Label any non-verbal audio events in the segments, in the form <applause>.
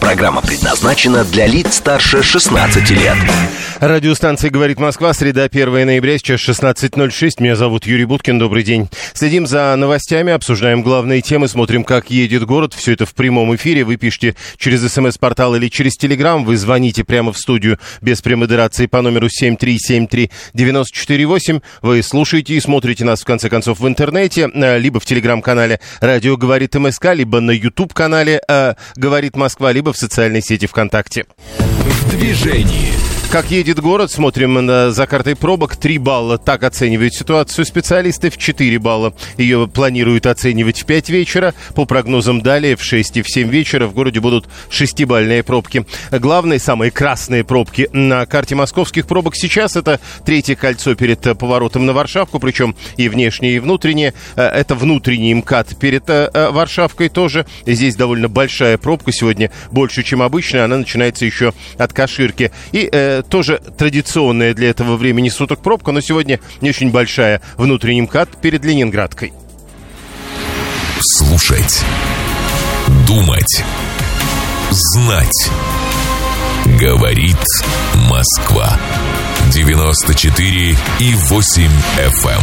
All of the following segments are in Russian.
Программа предназначена для лиц старше 16 лет. Радиостанция «Говорит Москва», среда, 1 ноября, сейчас 16.06. Меня зовут Юрий Буткин, добрый день. Следим за новостями, обсуждаем главные темы, смотрим, как едет город. Все это в прямом эфире. Вы пишите через смс-портал или через телеграм. Вы звоните прямо в студию без премодерации по номеру 7373948. Вы слушаете и смотрите нас, в конце концов, в интернете, э, либо в телеграм-канале «Радио говорит МСК», либо на YouTube-канале э, «Говорит Москва», либо в социальной сети ВКонтакте. В движении. Как едет город, смотрим на, за картой пробок. 3 балла так оценивают ситуацию специалисты, в 4 балла ее планируют оценивать в 5 вечера. По прогнозам далее в 6 и в 7 вечера в городе будут 6-бальные пробки. Главные, самые красные пробки на карте московских пробок сейчас это третье кольцо перед поворотом на Варшавку, причем и внешнее, и внутреннее. Э, это внутренний МКАД перед э, э, Варшавкой тоже. Здесь довольно большая пробка сегодня, больше, чем обычно. Она начинается еще от Каширки. И тоже традиционная для этого времени суток пробка, но сегодня не очень большая. Внутренний МКАД перед Ленинградкой. Слушать. Думать. Знать. Говорит Москва. 94 и 8 FM. Эм.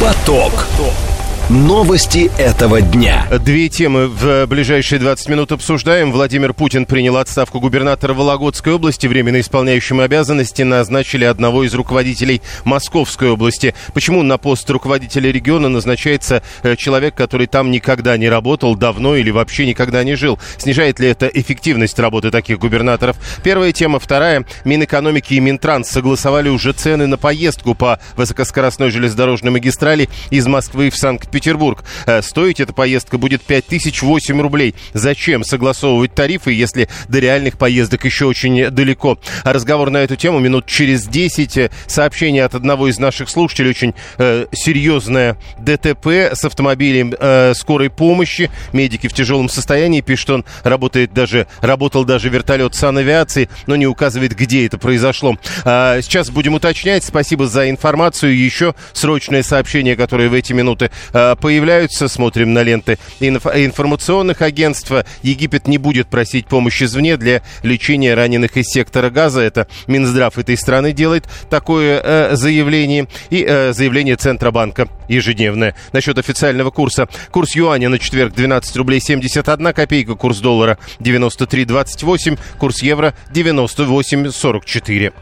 Поток. Поток. Новости этого дня. Две темы в ближайшие 20 минут обсуждаем. Владимир Путин принял отставку губернатора Вологодской области. Временно исполняющим обязанности назначили одного из руководителей Московской области. Почему на пост руководителя региона назначается э, человек, который там никогда не работал, давно или вообще никогда не жил? Снижает ли это эффективность работы таких губернаторов? Первая тема. Вторая. Минэкономики и Минтранс согласовали уже цены на поездку по высокоскоростной железнодорожной магистрали из Москвы в Санкт-Петербург. Петербург. Э, стоить эта поездка будет 5008 рублей. Зачем согласовывать тарифы, если до реальных поездок еще очень далеко? Разговор на эту тему минут через 10. Сообщение от одного из наших слушателей. Очень э, серьезное ДТП с автомобилем э, скорой помощи. Медики в тяжелом состоянии. Пишет, он работает даже, работал даже вертолет санавиации, но не указывает, где это произошло. А, сейчас будем уточнять. Спасибо за информацию. Еще срочное сообщение, которое в эти минуты э, Э, появляются, смотрим на ленты информационных агентств. Египет не будет просить помощи извне для лечения раненых из сектора газа. Это Минздрав этой страны делает такое э, заявление. И э, заявление Центробанка ежедневное. Насчет официального курса. Курс юаня на четверг 12 рублей 71 копейка. Курс доллара 93.28. Курс евро 98.44.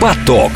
Поток.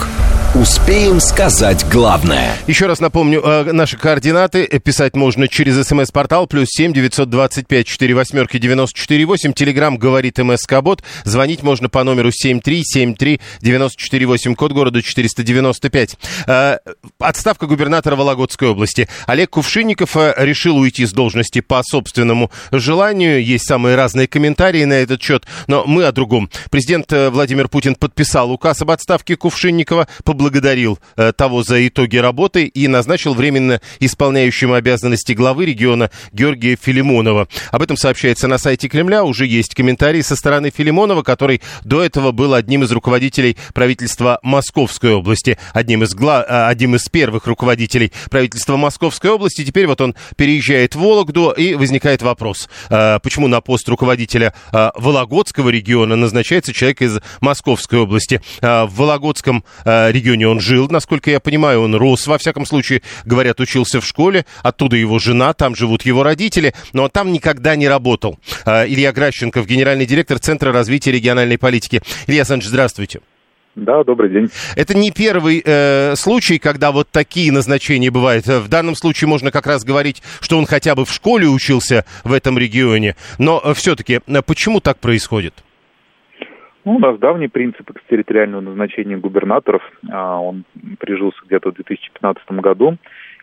Успеем сказать главное. Еще раз напомню, э, наши координаты. Писать можно через смс-портал плюс семь девятьсот двадцать пять четыре восьмерки девяносто четыре восемь. Телеграмм говорит МСК Бот. Звонить можно по номеру семь три семь три девяносто четыре восемь. Код города четыреста девяносто пять. Э, отставка губернатора Вологодской области. Олег Кувшинников э, решил уйти с должности по собственному желанию. Есть самые разные комментарии на этот счет, но мы о другом. Президент Владимир Путин подписал указ об отставке Кувшинникова. Поблагодарил того за итоги работы и назначил временно исполняющим обязанности главы региона Георгия Филимонова. Об этом сообщается на сайте Кремля. Уже есть комментарии со стороны Филимонова, который до этого был одним из руководителей правительства Московской области, одним из, гла... А, одним из первых руководителей правительства Московской области. Теперь вот он переезжает в Вологду, и возникает вопрос, а, почему на пост руководителя а, Вологодского региона назначается человек из Московской области. В Вологодском регионе он жил, насколько я понимаю, он рос, во всяком случае, говорят, учился в школе, оттуда его жена, там живут его родители, но он там никогда не работал. А, Илья Гращенков, генеральный директор Центра развития региональной политики. Илья Александрович, здравствуйте. Да, добрый день. Это не первый э, случай, когда вот такие назначения бывают. В данном случае можно как раз говорить, что он хотя бы в школе учился в этом регионе. Но э, все-таки э, почему так происходит? Ну, у нас давний принцип экстерриториального назначения губернаторов. А, он прижился где-то в 2015 году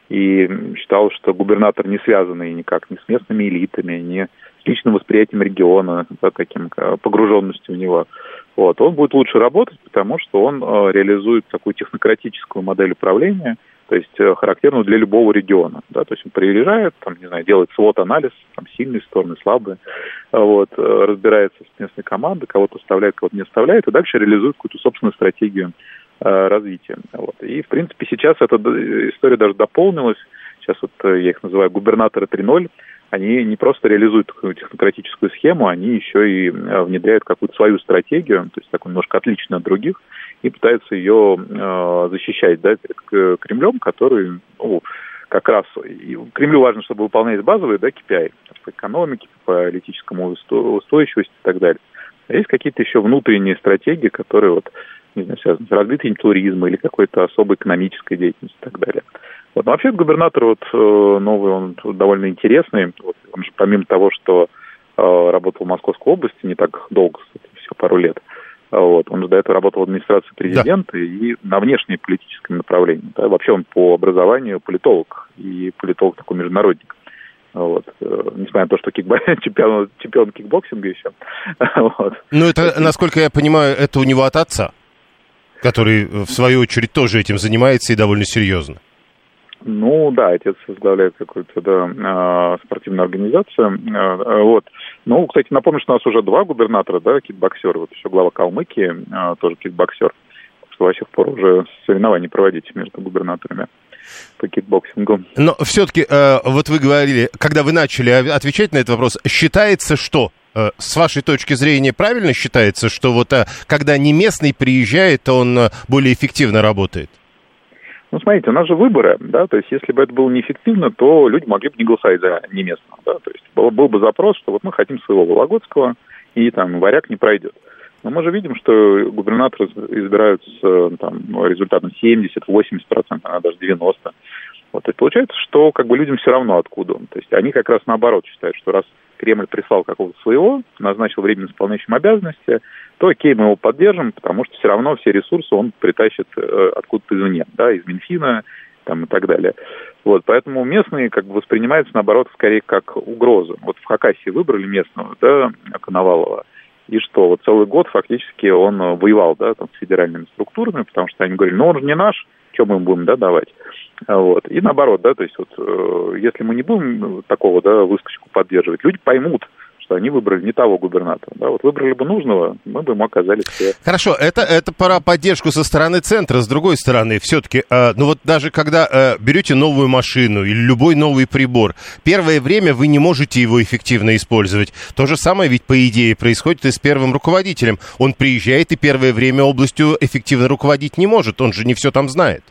и считал, что губернатор не связанный никак ни с местными элитами, ни с личным восприятием региона, да, таким погруженностью в него. Вот. Он будет лучше работать, потому что он э, реализует такую технократическую модель управления, то есть э, характерную для любого региона. Да? То есть он приезжает, там, не знаю, делает свод-анализ, там, сильные стороны, слабые, вот, э, разбирается с местной командой, кого-то вставляет, кого-то не вставляет, и дальше реализует какую-то собственную стратегию э, развития. Вот. И, в принципе, сейчас эта история даже дополнилась. Сейчас вот я их называю губернаторы 3.0 они не просто реализуют такую технократическую схему, они еще и внедряют какую-то свою стратегию, то есть такую немножко отличную от других, и пытаются ее э, защищать да, перед Кремлем, который ну, как раз Кремлю важно, чтобы выполнять базовые да, KPI по экономике, по политическому устойчивости и так далее. А есть какие-то еще внутренние стратегии, которые вот, не знаю, связаны с развитием туризма или какой-то особой экономической деятельностью и так далее. Вот. Но вообще губернатор вот э, новый, он довольно интересный. Вот, он же помимо того, что э, работал в Московской области не так долго, кстати, всего пару лет, вот. Он же до этого работал в администрации президента да. и на внешнеполитическом направлении. Да. Вообще он по образованию политолог, и политолог такой международник. Вот. Э, несмотря на то, что кикбо... <laughs> чемпион, чемпион кикбоксинга еще. <laughs> вот. Ну, это, насколько я понимаю, это у него от отца, который, в свою очередь, тоже этим занимается и довольно серьезно. Ну да, отец возглавляет какую-то да, а, спортивную организацию. А, вот. Ну, кстати, напомню, что у нас уже два губернатора, да, кикбоксеры. Вот еще глава Калмыкии, а, тоже кикбоксер. Что до сих пор уже соревнований проводить между губернаторами по кикбоксингу. Но все-таки, э, вот вы говорили, когда вы начали отвечать на этот вопрос, считается, что э, с вашей точки зрения правильно считается, что вот э, когда не местный приезжает, он более эффективно работает? Ну, смотрите, у нас же выборы, да, то есть если бы это было неэффективно, то люди могли бы не голосовать за неместного, да, то есть был, был бы запрос, что вот мы хотим своего вологодского, и там варяг не пройдет. Но мы же видим, что губернаторы избираются там, результатом 70-80%, а даже 90%. Вот, есть получается, что как бы людям все равно откуда он. То есть они как раз наоборот считают, что раз Кремль прислал какого-то своего, назначил временно исполняющим обязанности, то окей, мы его поддержим, потому что все равно все ресурсы он притащит э, откуда-то извне, да, из Минфина там, и так далее. Вот, поэтому местные как бы воспринимаются, наоборот, скорее как угроза. Вот в Хакасии выбрали местного, да, Коновалова, и что, вот целый год фактически он воевал, да, там, с федеральными структурами, потому что они говорили, ну он же не наш, что мы им будем, да, давать. Вот. И наоборот, да, то есть вот э, если мы не будем такого, да, выскочку поддерживать, люди поймут, что они выбрали не того губернатора. Да? Вот выбрали бы нужного, мы бы ему оказали все. Хорошо, это, это пора поддержку со стороны центра. С другой стороны, все-таки, э, ну вот даже когда э, берете новую машину или любой новый прибор, первое время вы не можете его эффективно использовать. То же самое ведь, по идее, происходит и с первым руководителем. Он приезжает и первое время областью эффективно руководить не может. Он же не все там знает.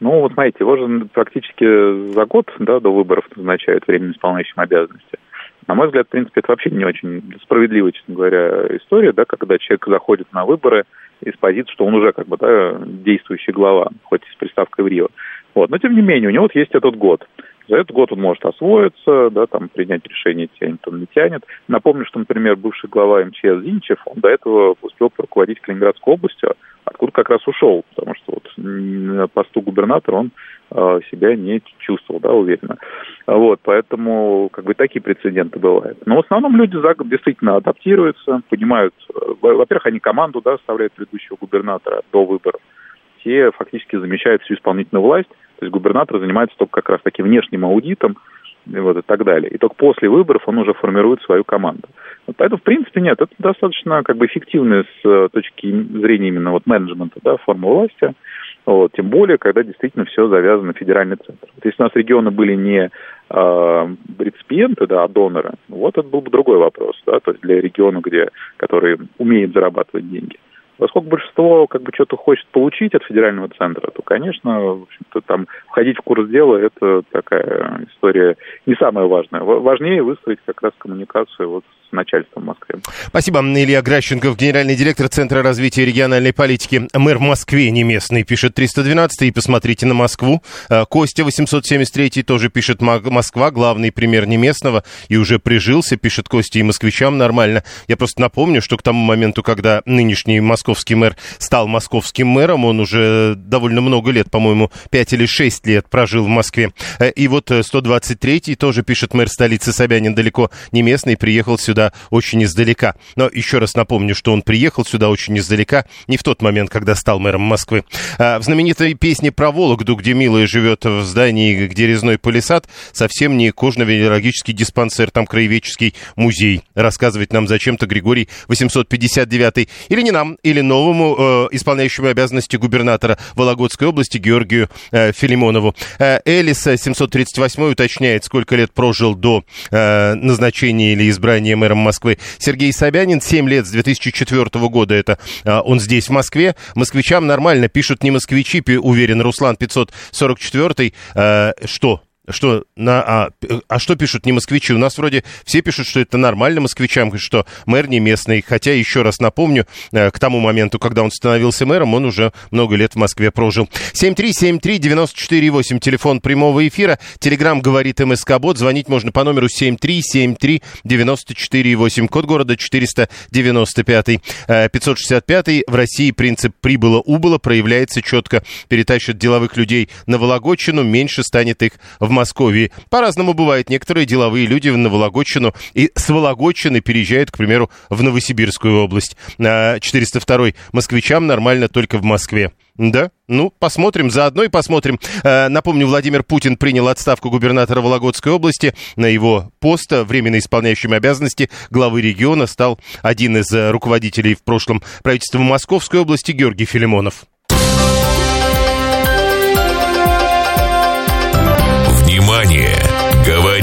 Ну, вот смотрите, его же практически за год да, до выборов назначают временно исполняющим обязанности. На мой взгляд, в принципе, это вообще не очень справедливая, честно говоря, история, да, когда человек заходит на выборы из позиции, что он уже как бы да, действующий глава, хоть с приставкой в Рио. Вот. Но тем не менее, у него вот есть этот год. За этот год он может освоиться, да, там, принять решение, тянет он, не тянет. Напомню, что, например, бывший глава МЧС Зинчев, он до этого успел руководить Калининградской областью, откуда как раз ушел, потому что вот на посту губернатора он э, себя не чувствовал, да, уверенно. Вот, поэтому как бы такие прецеденты бывают. Но в основном люди за год действительно адаптируются, понимают, во-первых, они команду, да, оставляют предыдущего губернатора до выборов, те фактически замещают всю исполнительную власть, то есть губернатор занимается только как раз таки внешним аудитом, вот, и так далее. И только после выборов он уже формирует свою команду. Вот поэтому, в принципе, нет, это достаточно как бы эффективная с э, точки зрения именно вот менеджмента, да, форма власти. Вот, тем более, когда действительно все завязано на федеральный центр. Вот если у нас регионы были не э, реципиенты, да, а доноры, вот это был бы другой вопрос, да, то есть для региона, где, который умеет зарабатывать деньги. Поскольку большинство как бы что-то хочет получить от федерального центра, то, конечно, в общем-то, там входить в курс дела – это такая история не самая важная. Важнее выстроить как раз коммуникацию вот начальством в Москве. Спасибо. Илья Гращенков, генеральный директор Центра развития региональной политики. Мэр в Москве не местный, пишет 312 и посмотрите на Москву. А, Костя 873 тоже пишет Москва, главный пример не местного, и уже прижился, пишет Костя, и москвичам нормально. Я просто напомню, что к тому моменту, когда нынешний московский мэр стал московским мэром, он уже довольно много лет, по-моему, 5 или 6 лет прожил в Москве. Э, и вот 123 тоже пишет мэр столицы Собянин далеко не местный, приехал сюда сюда очень издалека. Но еще раз напомню, что он приехал сюда очень издалека, не в тот момент, когда стал мэром Москвы. А, в знаменитой песне про Вологду, где Милая живет в здании, где резной полисад, совсем не кожно-венерологический диспансер, там краеведческий музей. Рассказывает нам зачем-то Григорий 859 или не нам, или новому э, исполняющему обязанности губернатора Вологодской области Георгию э, Филимонову. Э, Элиса 738 уточняет, сколько лет прожил до э, назначения или избрания мэром Москвы. Сергей Собянин 7 лет с 2004 года, это э, он здесь, в Москве. Москвичам нормально, пишут не москвичи, уверен Руслан 544. Э, что? Что на, а, а что пишут не москвичи? У нас вроде все пишут, что это нормально москвичам, что мэр не местный. Хотя, еще раз напомню, э, к тому моменту, когда он становился мэром, он уже много лет в Москве прожил. 7373948, телефон прямого эфира. Телеграмм говорит МСК-бот. Звонить можно по номеру 7373948, код города 495. 565 э, в России принцип прибыло-убыло проявляется четко. Перетащат деловых людей на Вологодчину, меньше станет их в Москве. По-разному бывает. Некоторые деловые люди в Вологодчину и с Вологодчины переезжают, к примеру, в Новосибирскую область. 402 москвичам нормально только в Москве. Да, ну, посмотрим, заодно и посмотрим. Э, напомню, Владимир Путин принял отставку губернатора Вологодской области. На его пост, временно исполняющим обязанности главы региона, стал один из э, руководителей в прошлом правительства Московской области Георгий Филимонов.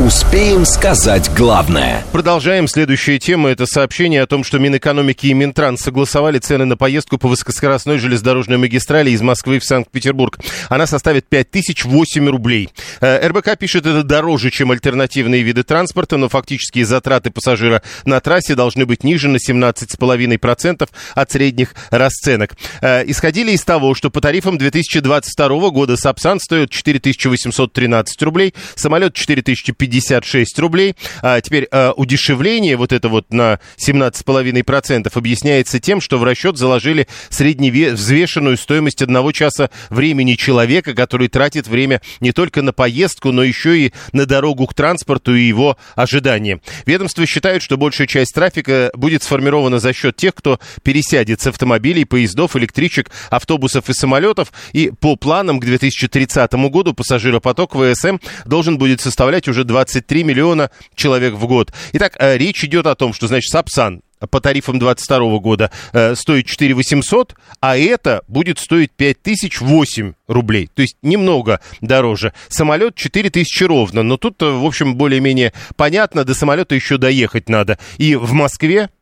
Успеем сказать главное. Продолжаем. Следующая тема – это сообщение о том, что Минэкономики и Минтранс согласовали цены на поездку по высокоскоростной железнодорожной магистрали из Москвы в Санкт-Петербург. Она составит 5008 рублей. Э, РБК пишет, это дороже, чем альтернативные виды транспорта, но фактические затраты пассажира на трассе должны быть ниже на 17,5% от средних расценок. Э, исходили из того, что по тарифам 2022 года Сапсан стоит 4813 рублей, самолет 4050 56 рублей. А теперь а, удешевление вот это вот на 17,5% объясняется тем, что в расчет заложили средневзвешенную стоимость одного часа времени человека, который тратит время не только на поездку, но еще и на дорогу к транспорту и его ожидания. Ведомство считает, что большая часть трафика будет сформирована за счет тех, кто пересядет с автомобилей, поездов, электричек, автобусов и самолетов. И по планам к 2030 году пассажиропоток ВСМ должен будет составлять уже 23 миллиона человек в год. Итак, э, речь идет о том, что, значит, Сапсан по тарифам 22 года э, стоит 4 800, а это будет стоить 5 тысяч 8 рублей. То есть немного дороже. Самолет 4 тысячи ровно. Но тут, э, в общем, более-менее понятно, до самолета еще доехать надо. И в Москве Э,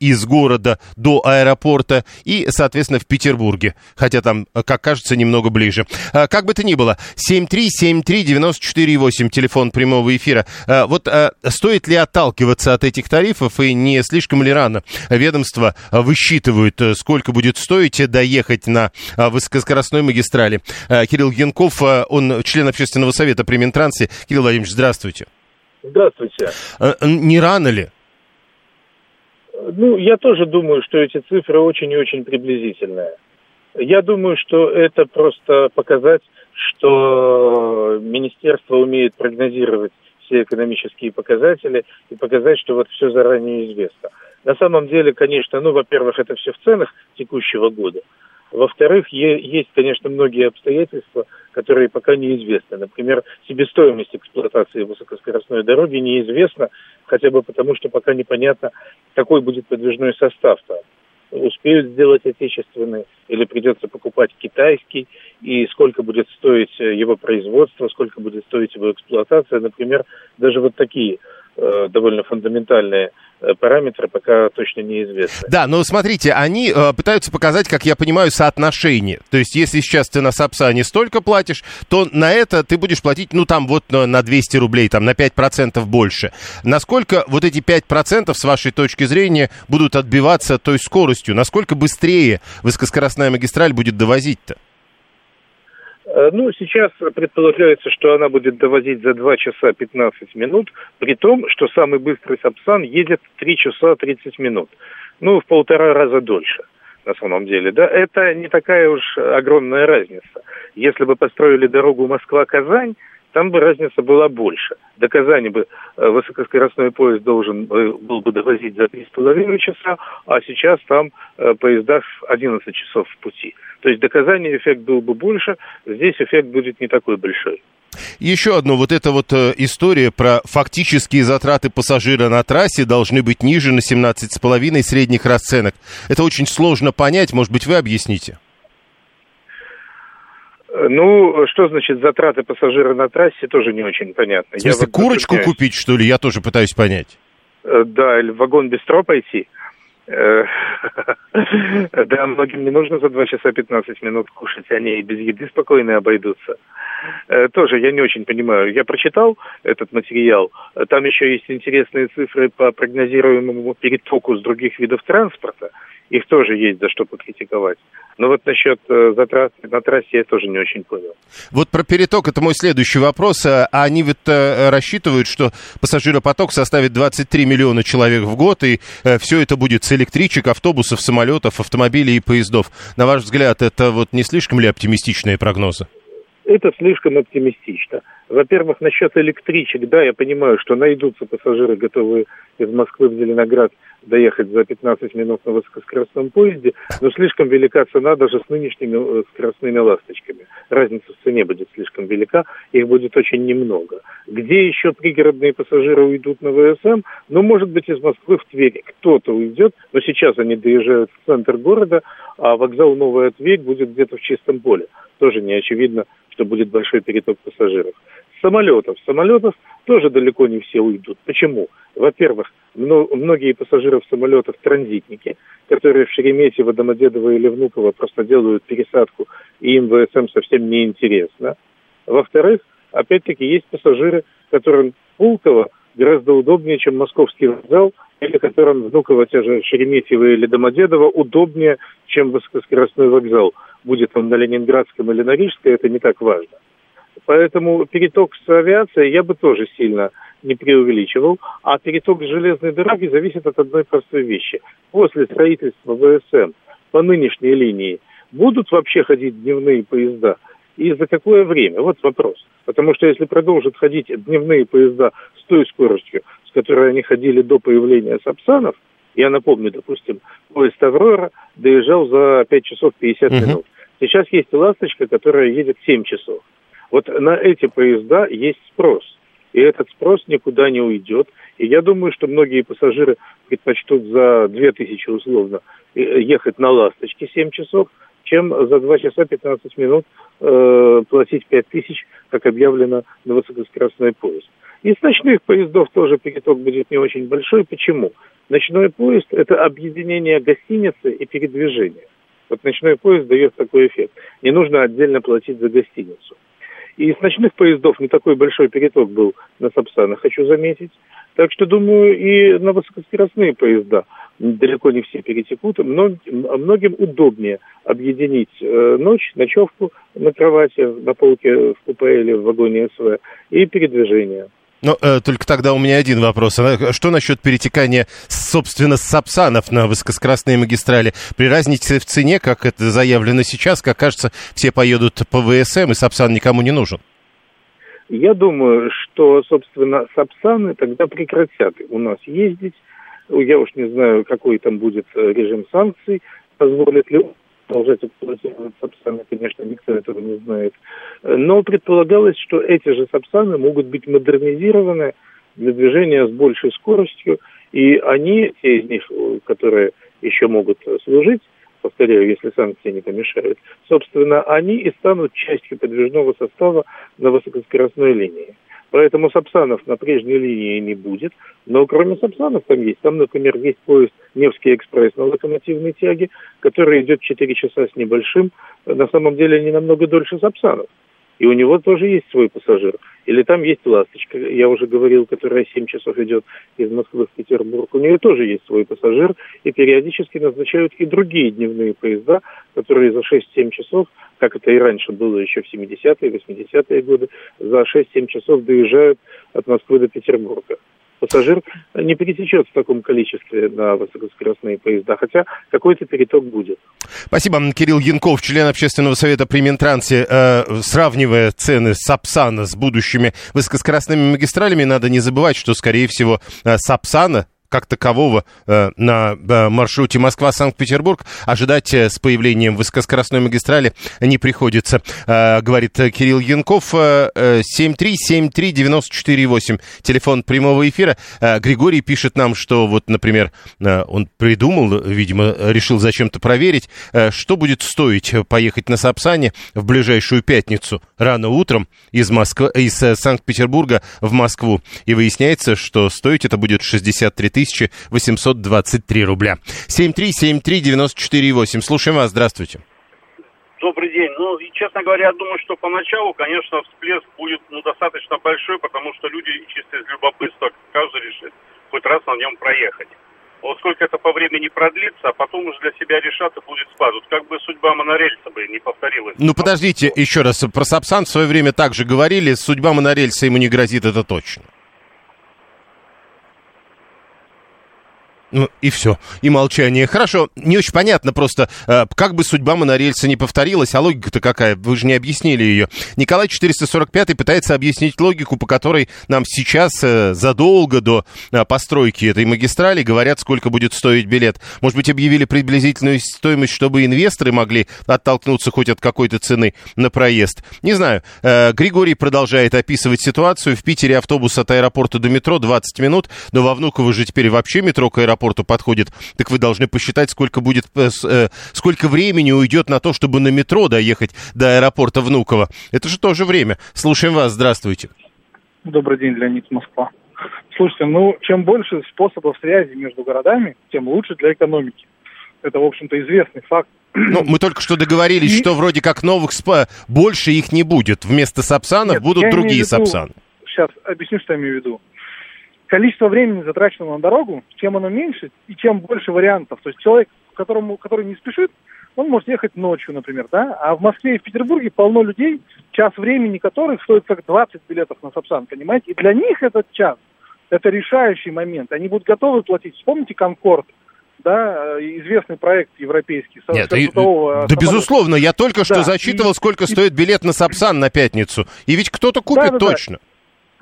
из города до аэропорта и, соответственно, в Петербурге. Хотя там, э, как кажется, немного ближе. Э, как бы то ни было, 7373948, телефон прямого эфира. Вот стоит ли отталкиваться от этих тарифов и не слишком ли рано ведомство высчитывают, сколько будет стоить доехать на высокоскоростной магистрали? Кирилл Янков, он член общественного совета при Минтрансе. Кирилл Владимирович, здравствуйте. Здравствуйте. Не рано ли? Ну, я тоже думаю, что эти цифры очень и очень приблизительные. Я думаю, что это просто показать, что министерство умеет прогнозировать все экономические показатели и показать, что вот все заранее известно. На самом деле, конечно, ну, во-первых, это все в ценах текущего года. Во-вторых, есть, конечно, многие обстоятельства, которые пока неизвестны. Например, себестоимость эксплуатации высокоскоростной дороги неизвестна, хотя бы потому, что пока непонятно, какой будет подвижной состав там. Успеют сделать отечественный или придется покупать китайский, и сколько будет стоить его производство, сколько будет стоить его эксплуатация. Например, даже вот такие э, довольно фундаментальные Э, параметры пока точно неизвестны. Да, но смотрите, они э, пытаются показать, как я понимаю, соотношение. То есть, если сейчас ты на Сапсане столько платишь, то на это ты будешь платить, ну, там вот на, на 200 рублей, там на 5% больше. Насколько вот эти 5% с вашей точки зрения будут отбиваться той скоростью? Насколько быстрее высокоскоростная магистраль будет довозить-то? Э, ну, сейчас предполагается, что она будет довозить за 2 часа 15 минут, при том, что самый быстрый Сапсан едет 3 часа 30 минут. Ну, в полтора раза дольше. на самом деле, да, это не такая уж огромная разница. Если бы построили дорогу Москва-Казань, там бы разница была больше. До Казани бы э, высокоскоростной поезд должен э, был бы довозить за три с половиной часа, а сейчас там э, поезда в 11 часов в пути. То есть до Казани эффект был бы больше, здесь эффект будет не такой большой. Еще одно, вот эта вот история про фактические затраты пассажира на трассе должны быть ниже на 17,5 средних расценок. Это очень сложно понять, может быть, вы объясните? Ну, что значит затраты пассажира на трассе, тоже не очень понятно. В смысле, Я вот курочку купить, что ли? Я тоже пытаюсь понять. Э, Да, или в вагон бистро пойти. Э, <laughs> Да, многим не нужно за 2 часа 15 минут кушать, они и без еды спокойно обойдутся. Э, Тоже я не очень понимаю. Я прочитал этот материал, Э, там еще есть интересные цифры по прогнозируемому перетоку с других видов транспорта. Их тоже есть за что покритиковать. Но вот насчет э, затрат на трассе я тоже не очень понял. Вот про переток это мой следующий вопрос. А они ведь э, рассчитывают, что пассажиропоток составит 23 миллиона человек в год, и все это будет электричек, автобусов, самолетов, автомобилей и поездов. На ваш взгляд, это вот не слишком ли оптимистичные прогнозы? Это слишком оптимистично. Во-первых, насчет электричек, да, я понимаю, что найдутся пассажиры, готовые из Москвы в Зеленоград доехать за 15 минут на высокоскоростном поезде, но слишком велика цена даже с нынешними э, скоростными ласточками. Разница в цене будет слишком велика, их будет очень немного. Где еще пригородные пассажиры уйдут на ВСМ? Ну, может быть, из Москвы в Тверь кто-то уйдет, но сейчас они доезжают в центр города, а вокзал Новая Тверь будет где-то в чистом поле. Тоже не очевидно, что будет большой переток пассажиров. Самолетов. Самолетов тоже далеко не все уйдут. Почему? Во-первых, мно- многие пассажиры в самолетах транзитники, которые в Шереметьево, Домодедово или Внуково просто делают пересадку, и им ВСМ совсем не интересно. Во-вторых, опять-таки, есть пассажиры, которым Пулково гораздо удобнее, чем московский вокзал, или которым Внуково, те же Шереметьево или Домодедово удобнее, чем высокоскоростной вокзал. Будет он на Ленинградском или на Рижской, это не так важно. Поэтому переток с авиацией я бы тоже сильно не преувеличивал. А переток с железной дороги зависит от одной простой вещи. После строительства ВСМ по нынешней линии будут вообще ходить дневные поезда? И за какое время? Вот вопрос. Потому что если продолжат ходить дневные поезда с той скоростью, с которой они ходили до появления Сапсанов, я напомню, допустим, поезд «Аврора» доезжал за 5 часов 50 Мгм. минут. Сейчас есть «Ласточка», которая едет 7 часов. Вот на эти поезда есть спрос. И этот спрос никуда не уйдет. И я думаю, что многие пассажиры предпочтут за 2000 условно э, ехать на «Ласточке» 7 часов, чем за 2 часа 15 минут э, платить 5000, как объявлено на высокоскоростной поезд. И с ночных поездов тоже переток будет не очень большой. Почему? Ночной поезд – это объединение гостиницы и передвижения. Вот ночной поезд дает такой эффект. Не нужно отдельно платить за гостиницу. И с ночных поездов не такой большой переток был на Сапсанах, хочу заметить. Так что, думаю, и на высокоскоростные поезда далеко не все перетекут. Мног- Многим удобнее объединить э, ночь, ночевку на кровати, на полке в купе или в вагоне СВ и передвижение. Но э, только тогда у меня один вопрос. А Что насчет перетекания, собственно, с Сапсанов на высокоскоростные магистрали? При разнице в цене, как это заявлено сейчас, как кажется, все поедут по ВСМ, и Сапсан никому не нужен. Я думаю, что, собственно, Сапсаны тогда прекратят у нас ездить. Я уж не знаю, какой там будет э, режим санкций, позволит ли продолжать эксплуатировать Сапсаны, конечно, никто этого не знает. Но предполагалось, что эти же Сапсаны могут быть модернизированы для движения с большей скоростью, и они, те из них, э, которые еще могут служить, повторяю, если санкции не помешают, собственно, они и станут частью подвижного состава на высокоскоростной линии. Поэтому Сапсанов на прежней линии не будет, но кроме Сапсанов там есть. Там, например, есть поезд Невский экспресс на локомотивной тяге, который идет 4 часа с небольшим, на самом деле не намного дольше Сапсанов. И у него тоже есть свой пассажир. Или там есть «Ласточка», я уже говорил, которая 7 часов идет из Москвы в Петербург. У нее тоже есть свой пассажир. И периодически назначают и другие дневные поезда, которые за 6-7 часов, как это и раньше было еще в 70-е, 80-е годы, за 6-7 часов доезжают от Москвы до Петербурга. Пассажир не пересечет в таком количестве на высокоскоростные поезда, хотя какой-то переток будет. Спасибо. Кирилл Янков, член общественного совета при Минтрансе, э, сравнивая цены Сапсана с будущими высокоскоростными магистралями, надо не забывать, что, скорее всего, э, Сапсана как такового э, на э, маршруте Москва-Санкт-Петербург ожидать э, с появлением высокоскоростной магистрали не приходится, говорит Кирилл Янков. Э, 7373948, телефон прямого эфира. Григорий пишет нам, что вот, например, он придумал, видимо, решил зачем-то проверить, что будет стоить поехать на Сапсане в ближайшую пятницу рано утром из, Москвы, из Санкт-Петербурга в Москву. И выясняется, что стоить это будет 63 823 рубля. 7373948. Слушаем вас. Здравствуйте. Добрый день. Ну, и, честно говоря, я думаю, что поначалу, конечно, всплеск будет ну, достаточно большой, потому что люди чисто из любопытства каждый решит хоть раз на нем проехать. Вот сколько это по времени продлится, а потом уже для себя решат и будет спад. Вот как бы судьба монорельса бы не повторилась. Ну, подождите, еще раз. Про Сапсан в свое время также говорили. Судьба монорельса ему не грозит, это точно. Ну, и все. И молчание. Хорошо, не очень понятно просто, э, как бы судьба монорельса не повторилась, а логика-то какая? Вы же не объяснили ее. Николай 445 пытается объяснить логику, по которой нам сейчас, э, задолго до э, постройки этой магистрали, говорят, сколько будет стоить билет. Может быть, объявили приблизительную стоимость, чтобы инвесторы могли оттолкнуться хоть от какой-то цены на проезд. Не знаю. Григорий продолжает описывать ситуацию. В Питере автобус от аэропорта до метро 20 минут, но во Внуково же теперь вообще метро к аэропорту аэропорту подходит, так вы должны посчитать, сколько будет, э, э, сколько времени уйдет на то, чтобы на метро доехать до аэропорта Внуково. Это же тоже время. Слушаем вас. Здравствуйте. Добрый день, Леонид Москва. Слушайте, ну, чем больше способов связи между городами, тем лучше для экономики. Это, в общем-то, известный факт. Ну, мы только что договорились, и... что вроде как новых СПА больше их не будет. Вместо Сапсанов Нет, будут другие виду... Сапсаны. Сейчас объясню, что я имею в виду количество времени, затраченного на дорогу, чем оно меньше и чем больше вариантов. То есть человек, которому, который не спешит, он может ехать ночью, например, да? А в Москве и в Петербурге полно людей, час времени которых стоит как 20 билетов на Сапсан, понимаете? И для них этот час, это решающий момент. Они будут готовы платить. Вспомните «Конкорд», да, известный проект европейский. Нет, и, да, безусловно, я только что да, зачитывал, и, сколько и, стоит билет на Сапсан на пятницу. И ведь кто-то купит да, да, точно. Да.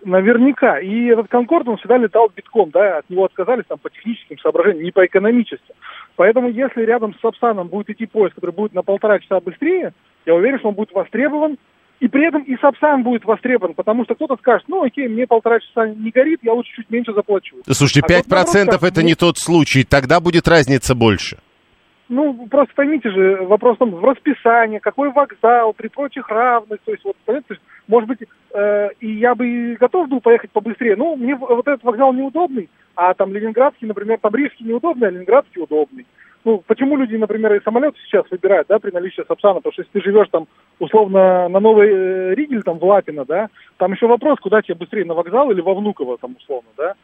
Наверняка. И этот Конкорд, он всегда летал битком, да, от него отказались там по техническим соображениям, не по экономическим. Поэтому если рядом с Сапсаном будет идти поезд, который будет на полтора часа быстрее, я уверен, что он будет востребован, и при этом и Сапсан будет востребован, потому что кто-то скажет, ну окей, мне полтора часа не горит, я лучше чуть меньше заплачу. Слушайте, а 5% скажет, это не тот случай, тогда будет разница больше. Ну, просто поймите же, вопрос там в расписании, какой вокзал, при прочих равных, то есть вот, понимаете, может быть, э, и я бы готов был поехать побыстрее. Ну, мне вот этот вокзал неудобный, а там Ленинградский, например, там Рижский неудобный, а Ленинградский удобный. Ну, почему люди, например, и самолеты сейчас выбирают, да, при наличии Сапсана, потому что если ты живешь там, условно, на Новой э, Риге или там в Лапино, да, там еще вопрос, куда тебе быстрее, на вокзал или во Внуково, там, условно, да.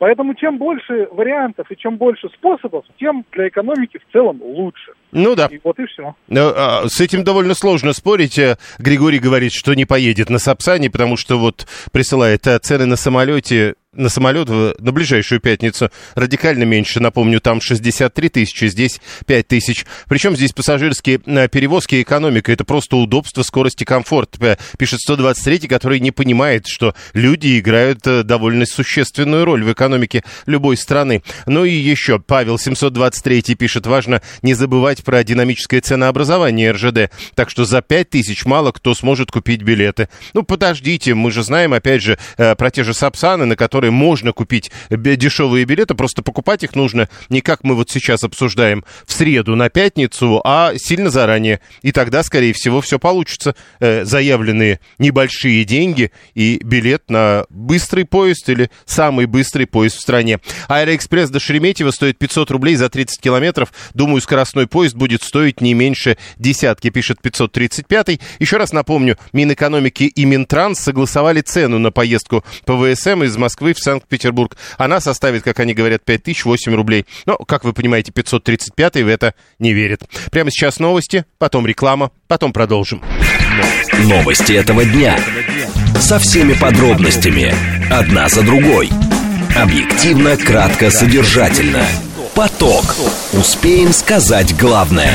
Поэтому чем больше вариантов и чем больше способов, тем для экономики в целом лучше. Ну да. И вот и все. Но, а, с этим довольно сложно спорить. Э, Григорий говорит, что не поедет на Сапсане, потому что вот присылает э, цены на самолете на самолет на ближайшую пятницу радикально меньше. Напомню, там 63 тысячи, здесь 5 тысяч. Причем здесь пассажирские э, перевозки и экономика. Это просто удобство, скорость и комфорт. Пишет 123, который не понимает, что люди играют э, довольно существенную роль в экономике любой страны. Ну и еще Павел 723 пишет, важно не забывать про динамическое ценообразование РЖД. Так что за 5 тысяч мало кто сможет купить билеты. Ну, подождите, мы же знаем, опять же, э, про те же Сапсаны, на которые которые можно купить дешевые билеты, просто покупать их нужно не как мы вот сейчас обсуждаем в среду на пятницу, а сильно заранее. И тогда, скорее всего, все получится. Э, заявленные небольшие деньги и билет на быстрый поезд или самый быстрый поезд в стране. Аэроэкспресс до Шереметьево стоит 500 рублей за 30 километров. Думаю, скоростной поезд будет стоить не меньше десятки, пишет 535. Еще раз напомню, Минэкономики и Минтранс согласовали цену на поездку по ВСМ из Москвы Москвы в Санкт-Петербург. Она составит, как они говорят, 5008 рублей. Но, как вы понимаете, 535 в это не верит. Прямо сейчас новости, потом реклама, потом продолжим. Новости этого дня. Со всеми подробностями. Одна за другой. Объективно, кратко, содержательно. Поток. Успеем сказать главное.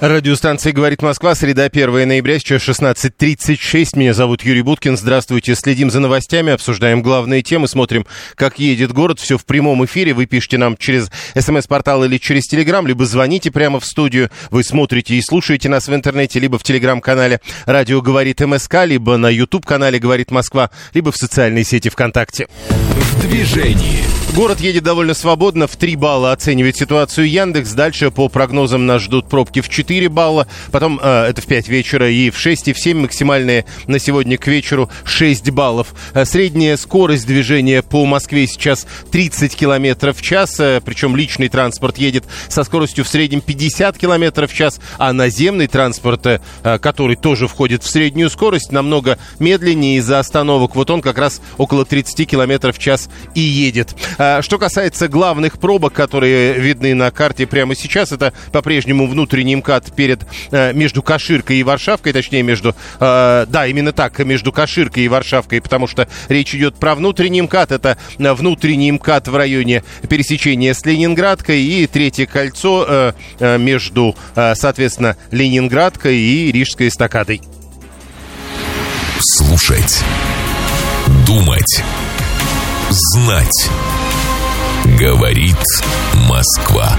Радиостанция «Говорит Москва», среда 1 ноября, сейчас 16.36. Меня зовут Юрий Буткин. Здравствуйте. Следим за новостями, обсуждаем главные темы, смотрим, как едет город. Все в прямом эфире. Вы пишите нам через смс-портал или через телеграм, либо звоните прямо в студию. Вы смотрите и слушаете нас в интернете, либо в телеграм-канале «Радио говорит МСК», либо на YouTube-канале «Говорит Москва», либо в социальной сети ВКонтакте. В движении. Город едет довольно свободно. В 3 балла оценивает ситуацию Яндекс. Дальше по прогнозам нас ждут пробки в 4 балла. Потом э, это в 5 вечера и в 6 и в 7 максимальные на сегодня к вечеру 6 баллов. Э, средняя скорость движения по Москве сейчас 30 километров в час. Э, причем личный транспорт едет со скоростью в среднем 50 километров в час. А наземный транспорт, э, который тоже входит в среднюю скорость, намного медленнее из-за остановок. Вот он как раз около 30 километров в час и едет. Что касается главных пробок, которые видны на карте прямо сейчас, это по-прежнему внутренний МКАД перед, э, между Каширкой и Варшавкой, точнее, между, э, да, именно так, между Каширкой и Варшавкой, потому что речь идет про внутренний МКАД, это э, внутренний МКАД в районе пересечения с Ленинградкой и третье кольцо между, соответственно, Ленинградкой и Рижской эстакадой. Слушать. Думать. Знать. Говорит Москва.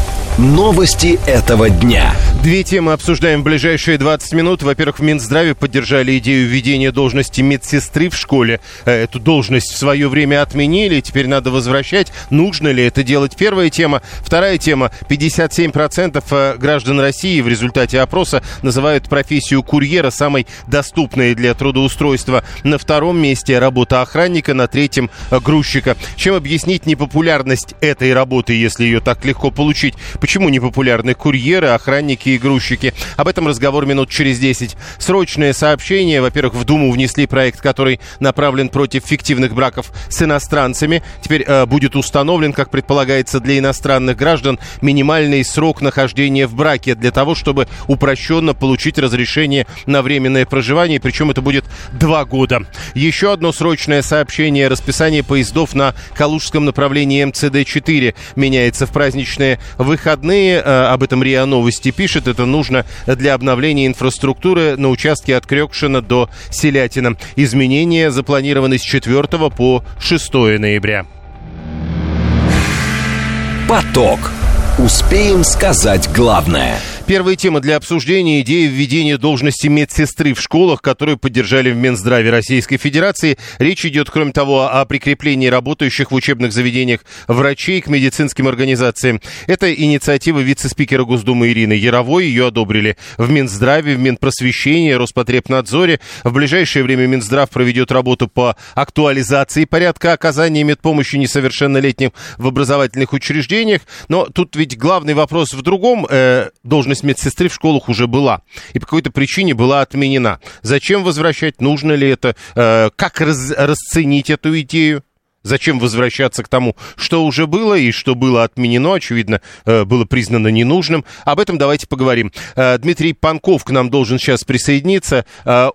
Новости этого дня. Две темы обсуждаем в ближайшие 20 минут. Во-первых, в Минздраве поддержали идею введения должности медсестры в школе. Э, эту должность в свое время отменили, теперь надо возвращать. Нужно ли это делать? Первая тема. Вторая тема. 57% э, граждан России в результате опроса называют профессию курьера самой доступной для трудоустройства. На втором месте работа охранника, на третьем грузчика. Чем объяснить непопулярность этой работы, если ее так легко получить? Почему не популярны курьеры, охранники и грузчики? Об этом разговор минут через 10. Срочное сообщение. Во-первых, в Думу внесли проект, который направлен против фиктивных браков с иностранцами. Теперь э, будет установлен, как предполагается, для иностранных граждан минимальный срок нахождения в браке для того, чтобы упрощенно получить разрешение на временное проживание. Причем это будет два года. Еще одно срочное сообщение. Расписание поездов на Калужском направлении МЦД-4 меняется в праздничные выходные выходные, э, об этом РИА Новости пишет, это нужно для обновления инфраструктуры на участке от Крёкшина до Селятина. Изменения запланированы с 4 по 6 ноября. Поток. Успеем сказать главное – Первая тема для обсуждения – идея введения должности медсестры в школах, которую поддержали в Минздраве Российской Федерации. Речь идет, кроме того, о прикреплении работающих в учебных заведениях врачей к медицинским организациям. Это инициатива вице-спикера Госдумы Ирины Яровой. Ее одобрили в Минздраве, в Минпросвещении, Роспотребнадзоре. В ближайшее время Минздрав проведет работу по актуализации порядка оказания медпомощи несовершеннолетним в образовательных учреждениях. Но тут ведь главный вопрос в другом. Э, должность должность медсестры в школах уже была. И по какой-то причине была отменена. Зачем возвращать? Нужно ли это? Э, как раз, расценить эту идею? Зачем возвращаться к тому, что уже было и что было отменено, очевидно, э, было признано ненужным. Об этом давайте поговорим. Э, Дмитрий Панков к нам должен сейчас присоединиться.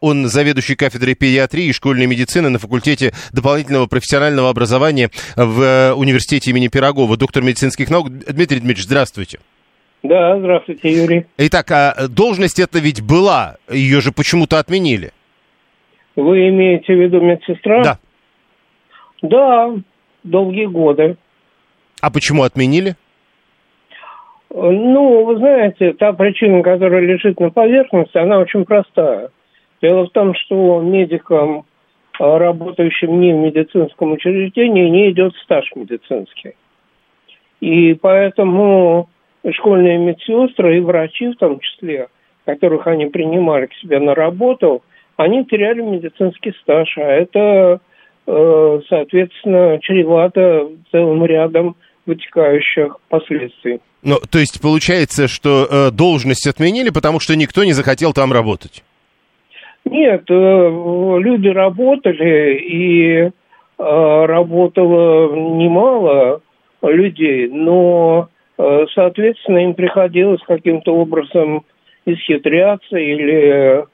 Он заведующий кафедрой педиатрии и школьной медицины на факультете дополнительного профессионального образования в университете имени Пирогова, доктор медицинских наук. Дмитрий Дмитриевич, здравствуйте. Да, здравствуйте, Юрий. Итак, а должность это ведь была, ее же почему-то отменили. Вы имеете в виду медсестра? Да. Да, долгие годы. А почему отменили? Ну, вы знаете, та причина, которая лежит на поверхности, она очень простая. Дело в том, что медикам, работающим не в медицинском учреждении, не идет стаж медицинский. И поэтому школьные медсестры и врачи в том числе, которых они принимали к себе на работу, они теряли медицинский стаж, а это, э, соответственно, чревато целым рядом вытекающих последствий. Ну, то есть получается, что э, должность отменили, потому что никто не захотел там работать? Нет, э, люди работали, и э, работало немало людей, но соответственно, им приходилось каким-то образом исхитряться или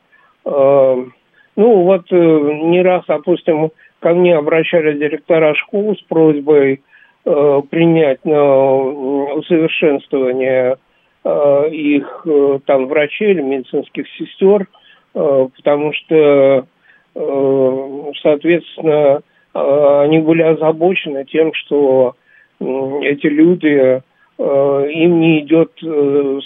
ну, вот не раз, допустим, ко мне обращались директора школ с просьбой принять на усовершенствование их там врачей или медицинских сестер, потому что, соответственно, они были озабочены тем, что эти люди Э, им не идет э,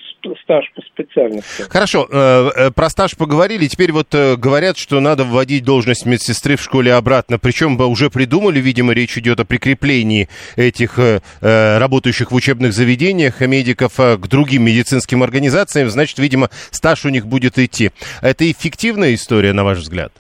стаж по специальности. Хорошо, э, про стаж поговорили. Теперь вот говорят, что надо вводить должность медсестры в школе обратно. Причем уже придумали, видимо, речь идет о прикреплении этих работающих в учебных заведениях медиков к другим медицинским организациям. Значит, видимо, стаж у них будет идти. Это эффективная история, на ваш взгляд?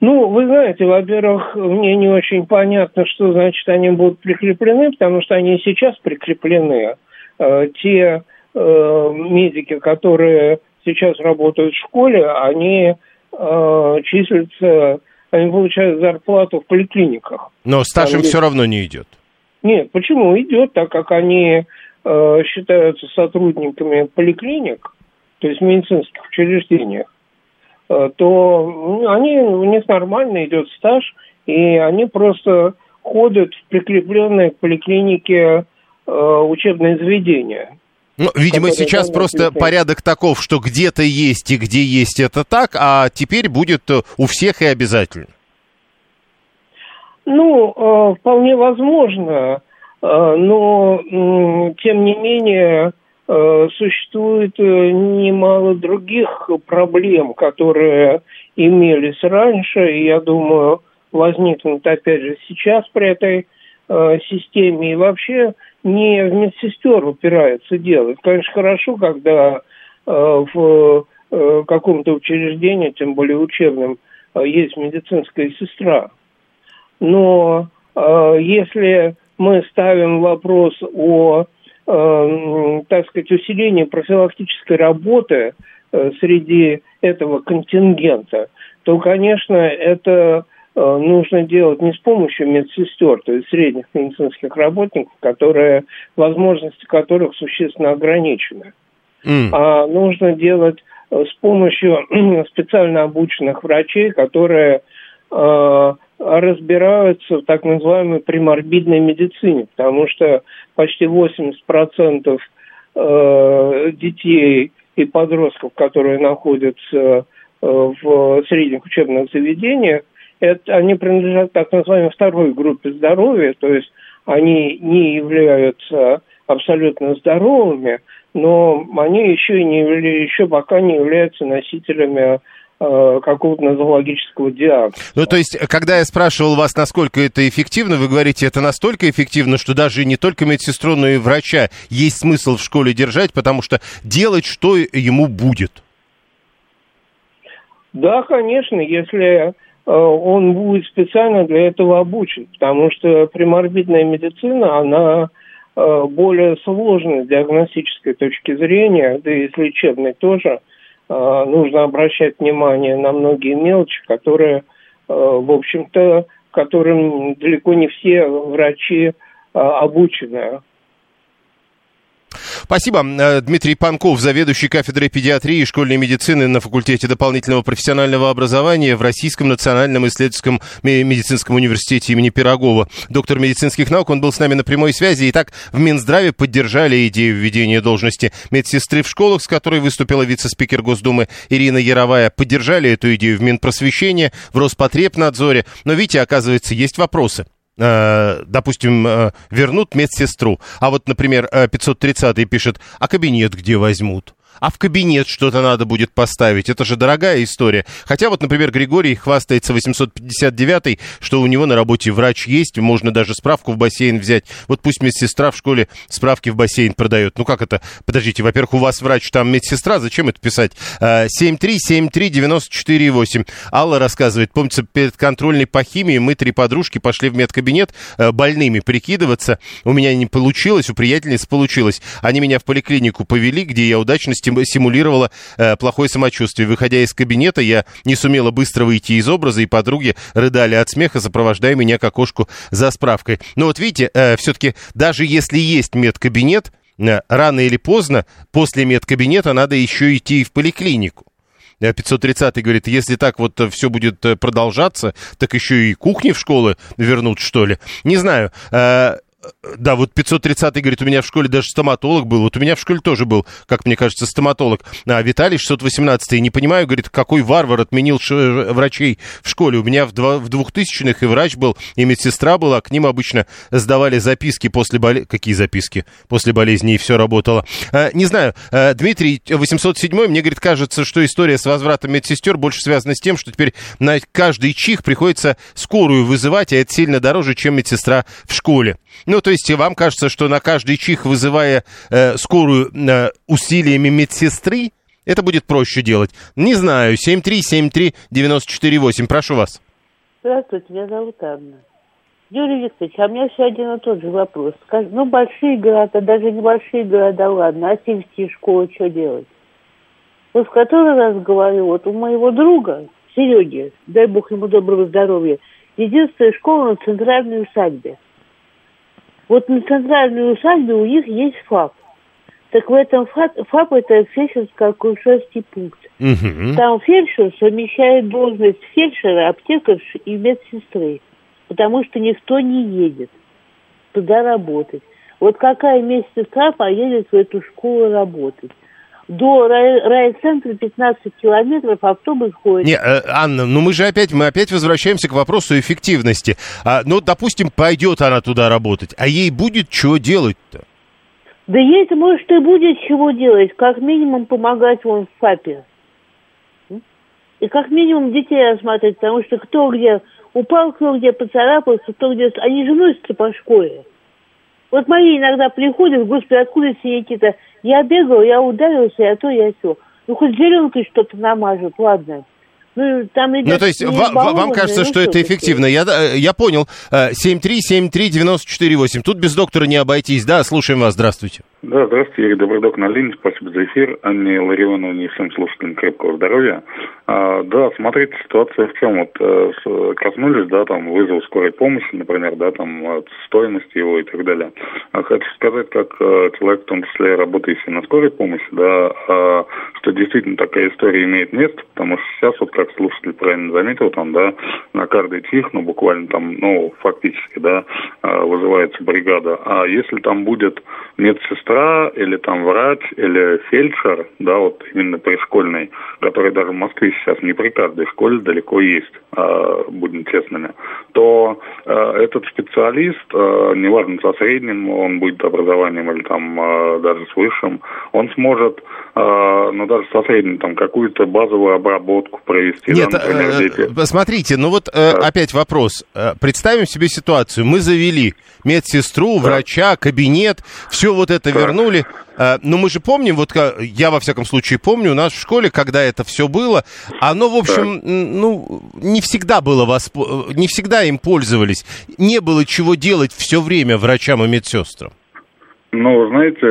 Ну, вы знаете, во-первых, мне не очень понятно, что значит они будут прикреплены, потому что они сейчас прикреплены. Э, те э, медики, которые сейчас работают в школе, они э, числятся, они получают зарплату в поликлиниках. Но стаж им все равно не идет. Нет, почему идет, так как они э, считаются сотрудниками поликлиник, то есть в медицинских учреждениях. Э, то ну, они, у них нормально идет стаж, и они просто ходят в прикрепленные к поликлинике э, учебные заведения. Ну, видимо, сейчас просто порядок таков, что где-то есть и где есть это так, а теперь будет э, у всех и обязательно. Ну, вполне возможно, но тем не менее существует э, немало других проблем, которые имелись раньше, и я думаю, возникнут опять же сейчас при этой э, системе. И вообще не в медсестер упирается дело. Конечно, хорошо, когда в каком-то учреждении, тем более учебном, есть медицинская сестра. Но если мы ставим вопрос о э, так сказать, усиление профилактической работы э, среди этого контингента, то, конечно, это э, нужно делать не с помощью медсестер, то есть средних медицинских работников, которые, возможности которых существенно ограничены, mm. а нужно делать э, с помощью <clears throat> специально обученных врачей, которые э, разбираются в так называемой приморбидной медицине, потому что почти 80% э, детей и подростков, которые находятся э, в средних учебных заведениях, это, они принадлежат так называемой второй группе здоровья, то есть они не являются абсолютно здоровыми, но они еще, не, еще пока не являются носителями какого-то нозологического диагноза. Ну, то есть, когда я спрашивал вас, насколько это эффективно, вы говорите, это настолько эффективно, что даже не только медсестру, но и врача есть смысл в школе держать, потому что делать что ему будет. Да, конечно, если э, он будет специально для этого обучен, потому что приморбидная медицина, она э, более сложная с диагностической точки зрения, да и с лечебной тоже – Э, нужно обращать внимание на многие мелочи, которые, э, в общем-то, которым далеко не все врачи э, обучены. Спасибо. Э, Дмитрий Панков, заведующий кафедрой педиатрии и школьной медицины на факультете дополнительного профессионального образования в Российском национальном исследовательском медицинском университете имени Пирогова. Доктор медицинских наук, он был с нами на прямой связи. Итак, в Минздраве поддержали идею введения должности медсестры в школах, с которой выступила вице-спикер Госдумы Ирина Яровая. Поддержали эту идею в Минпросвещении, в Роспотребнадзоре. Но, видите, оказывается, есть вопросы. Э, допустим, э, вернут медсестру, а вот, например, 530 э, пишет, а кабинет где возьмут? А в кабинет что-то надо будет поставить. Это же дорогая история. Хотя вот, например, Григорий хвастается 859 что у него на работе врач есть, можно даже справку в бассейн взять. Вот пусть медсестра в школе справки в бассейн продает. Ну как это? Подождите, во-первых, у вас врач, там медсестра, зачем это писать? 7373948. А, Алла рассказывает, помнится, перед контрольной по химии мы три подружки пошли в медкабинет э, больными прикидываться. У меня не получилось, у приятельниц получилось. Они меня в поликлинику повели, где я удачно симулировала э, плохое самочувствие. Выходя из кабинета, я не сумела быстро выйти из образа, и подруги рыдали от смеха, сопровождая меня к окошку за справкой. Но вот видите, э, все-таки даже если есть медкабинет, э, рано или поздно после медкабинета надо еще идти в поликлинику. 530 говорит, если так вот все будет продолжаться, так еще и кухни в школы вернут, что ли. Не знаю. Да, вот 530 говорит, у меня в школе даже стоматолог был. Вот у меня в школе тоже был, как мне кажется, стоматолог. А Виталий 618 не понимаю, говорит, какой варвар отменил врачей в школе. У меня в, два, в 2000-х и врач был, и медсестра была. К ним обычно сдавали записки после болезни. Какие записки? После болезни, и все работало. А, не знаю, а, Дмитрий 807 мне, говорит, кажется, что история с возвратом медсестер больше связана с тем, что теперь на каждый чих приходится скорую вызывать, а это сильно дороже, чем медсестра в школе. Ну, то есть вам кажется, что на каждый чих, вызывая э, скорую э, усилиями медсестры, это будет проще делать? Не знаю. 7373948. Прошу вас. Здравствуйте, меня зовут Анна. Юрий Викторович, а у меня все один и тот же вопрос. Ну, большие города, даже небольшие города, ладно, а сельские школы что делать? Вот в который раз говорю, вот у моего друга, Сереги, дай бог ему доброго здоровья, единственная школа на центральной усадьбе – вот на центральной усадьбе у них есть ФАП. Так в этом ФАП, ФАП это фельдшерско-акушерский пункт. Угу. Там фельдшер совмещает должность фельдшера, аптекарши и медсестры. Потому что никто не едет туда работать. Вот какая медсестра поедет в эту школу работать? До райцентра 15 километров автобус ходит. Не, э, Анна, ну мы же опять, мы опять возвращаемся к вопросу эффективности. А, ну, допустим, пойдет она туда работать, а ей будет что делать-то? Да ей, может, и будет чего делать. Как минимум помогать вон в ФАПе. И как минимум детей осматривать, потому что кто где упал, кто где поцарапался, кто где... Они же носятся по школе. Вот мои иногда приходят, господи, откуда все эти-то я бегал, я ударился, а то я все. Ну, хоть зеленкой что-то намажут, ладно. Ну, там ну, то есть вам, вам кажется, ну, что это эффективно. Я, э, я понял. 7373948. Тут без доктора не обойтись. Да, слушаем вас. Здравствуйте. Да, здравствуйте, Игорь Добродок на линии. Спасибо за эфир. Анне Ларионовне и всем слушателям крепкого здоровья. А, да, смотрите, ситуация в чем. Вот э, коснулись, да, там, вызов скорой помощи, например, да, там, стоимость его и так далее. А хочу сказать, как э, человек, в том числе работающий на скорой помощи, да, а, что действительно такая история имеет место, потому что сейчас, вот как слушатель правильно заметил, там, да, на каждый чих, ну, буквально там, ну, фактически, да, а, вызывается бригада. А если там будет медсестра или там врач или фельдшер, да, вот именно пришкольный, который даже в Москве сейчас не при каждой школе далеко есть, э, будем честными, то э, этот специалист, э, неважно со средним, он будет образованием или там даже с высшим, он сможет, ну даже со средним, там какую-то базовую обработку провести. Нет, да, например, дети. смотрите, ну вот э, да. опять вопрос. Э, представим себе ситуацию. Мы завели медсестру, врача, кабинет, все вот это. Вернули. Э, но мы же помним, вот я во всяком случае помню, у нас в школе, когда это все было, оно, в общем, ну, не всегда было, восп... не всегда им пользовались. Не было чего делать все время врачам и медсестрам. Ну, знаете,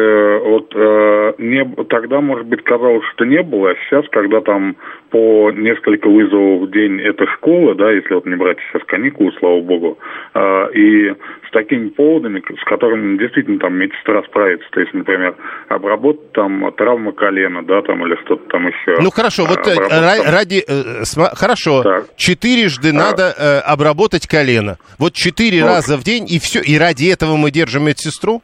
вот э, не, тогда, может быть, казалось, что не было, а сейчас, когда там по несколько вызовов в день это школа, да, если вот не брать сейчас каникулы, слава богу, э, и с такими поводами, с которыми действительно там медсестра справится, то есть, например, обработать там травма колена, да, там или что-то там еще. Ну, хорошо, вот э, там... ради, э, см... хорошо, так. четырежды а... надо э, обработать колено, вот четыре ну, раза в день, и все, и ради этого мы держим медсестру?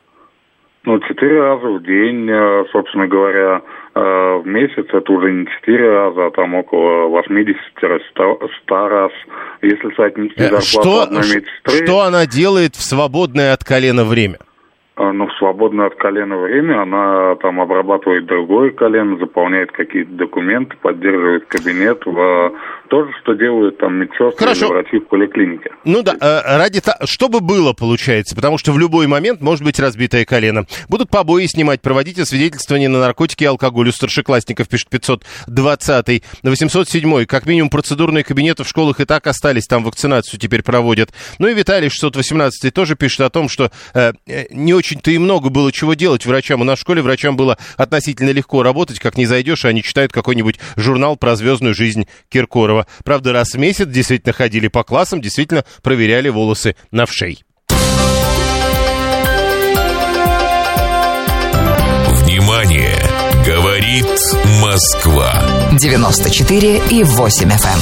Ну, четыре раза в день, э, собственно говоря, э, в месяц это уже не четыре раза, а там около 80-100 раз. Если соотнести зарплату что, одной медсестры... Что она делает в свободное от колена время? Ну, в свободное от колена время она там обрабатывает другое колено, заполняет какие-то документы, поддерживает кабинет, в, то же, что делают там медсестры Хорошо. врачи в поликлинике. Ну да, э, ради того, чтобы было, получается, потому что в любой момент может быть разбитое колено. Будут побои снимать, проводить освидетельствование на наркотики и алкоголь у старшеклассников, пишет 520 на 807 как минимум процедурные кабинеты в школах и так остались, там вакцинацию теперь проводят. Ну и Виталий 618 тоже пишет о том, что э, не очень очень-то и много было чего делать врачам. У нас в школе врачам было относительно легко работать, как не зайдешь, и они читают какой-нибудь журнал про звездную жизнь Киркорова. Правда, раз в месяц действительно ходили по классам, действительно проверяли волосы на вшей. Внимание! Говорит Москва. 94 и 8 FM.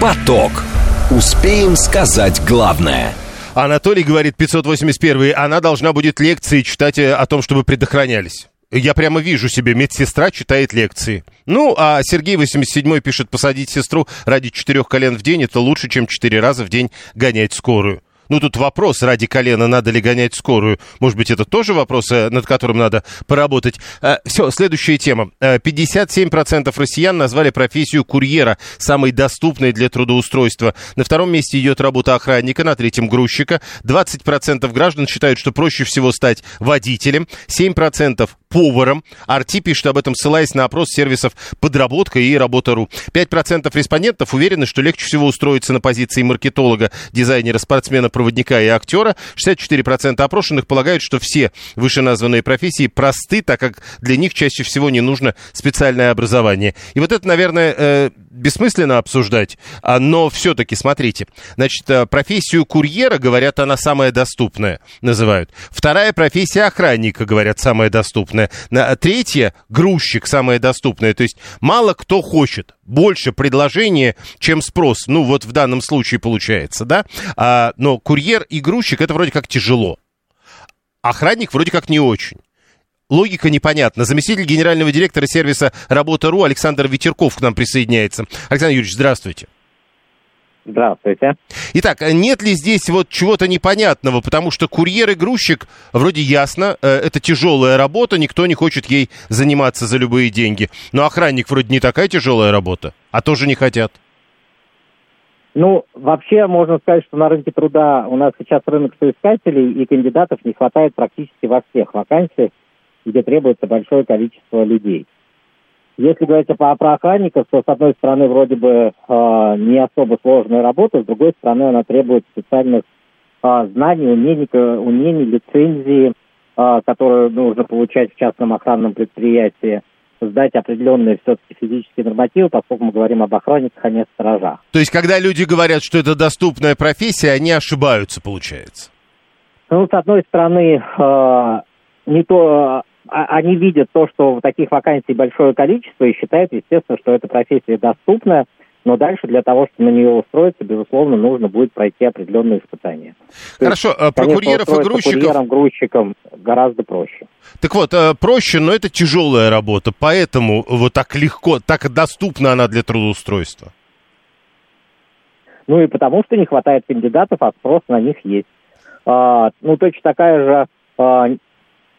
Поток. Успеем сказать главное. Анатолий говорит, 581 она должна будет лекции читать э, о том, чтобы предохранялись. Я прямо вижу себе, медсестра читает лекции. Ну, а Сергей 87 пишет, посадить сестру ради четырех колен в день, это лучше, чем четыре раза в день гонять скорую. Ну, тут вопрос, ради колена надо ли гонять скорую. Может быть, это тоже вопрос, э, над которым надо поработать. А, все, следующая тема. 57% россиян назвали профессию курьера самой доступной для трудоустройства. На втором месте идет работа охранника, на третьем грузчика. 20% граждан считают, что проще всего стать водителем. 7% поваром. Арти пишет об этом, ссылаясь на опрос сервисов «Подработка» и «Работа.ру». 5% респондентов уверены, что легче всего устроиться на позиции маркетолога, дизайнера, спортсмена, проводника и актера. 64% опрошенных полагают, что все вышеназванные профессии просты, так как для них чаще всего не нужно специальное образование. И вот это, наверное, э, бессмысленно обсуждать, а, но все-таки, смотрите, значит, э, профессию курьера, говорят, она самая доступная, называют. Вторая профессия охранника, говорят, самая доступная. На, третья, грузчик, самая доступная. То есть мало кто хочет. Больше предложения, чем спрос. Ну, вот в данном случае получается, да? А, но курьер и грузчик, это вроде как тяжело. Охранник вроде как не очень логика непонятна. Заместитель генерального директора сервиса «Работа.ру» Александр Ветерков к нам присоединяется. Александр Юрьевич, здравствуйте. Здравствуйте. Итак, нет ли здесь вот чего-то непонятного, потому что курьер и грузчик, вроде ясно, э, это тяжелая работа, никто не хочет ей заниматься за любые деньги. Но охранник вроде не такая тяжелая работа, а тоже не хотят. Ну, вообще можно сказать, что на рынке труда у нас сейчас рынок соискателей и кандидатов не хватает практически во всех вакансиях где требуется большое количество людей. Если говорить про, про охранников, то, с одной стороны, вроде бы э, не особо сложная работа, с другой стороны, она требует специальных э, знаний, умений, умений, лицензии, э, которые нужно получать в частном охранном предприятии, сдать определенные все-таки физические нормативы, поскольку мы говорим об охранниках, а не о сторожах. То есть, когда люди говорят, что это доступная профессия, они ошибаются, получается? Ну, с одной стороны, э, не то они видят то, что таких вакансий большое количество и считают, естественно, что эта профессия доступна, но дальше для того, чтобы на нее устроиться, безусловно, нужно будет пройти определенные испытания. Хорошо, есть, а про курьеров и грузчиков... курьером, грузчиком гораздо проще. Так вот, э, проще, но это тяжелая работа, поэтому вот так легко, так доступна она для трудоустройства. Ну и потому, что не хватает кандидатов, а спрос на них есть. А, ну, точно такая же а,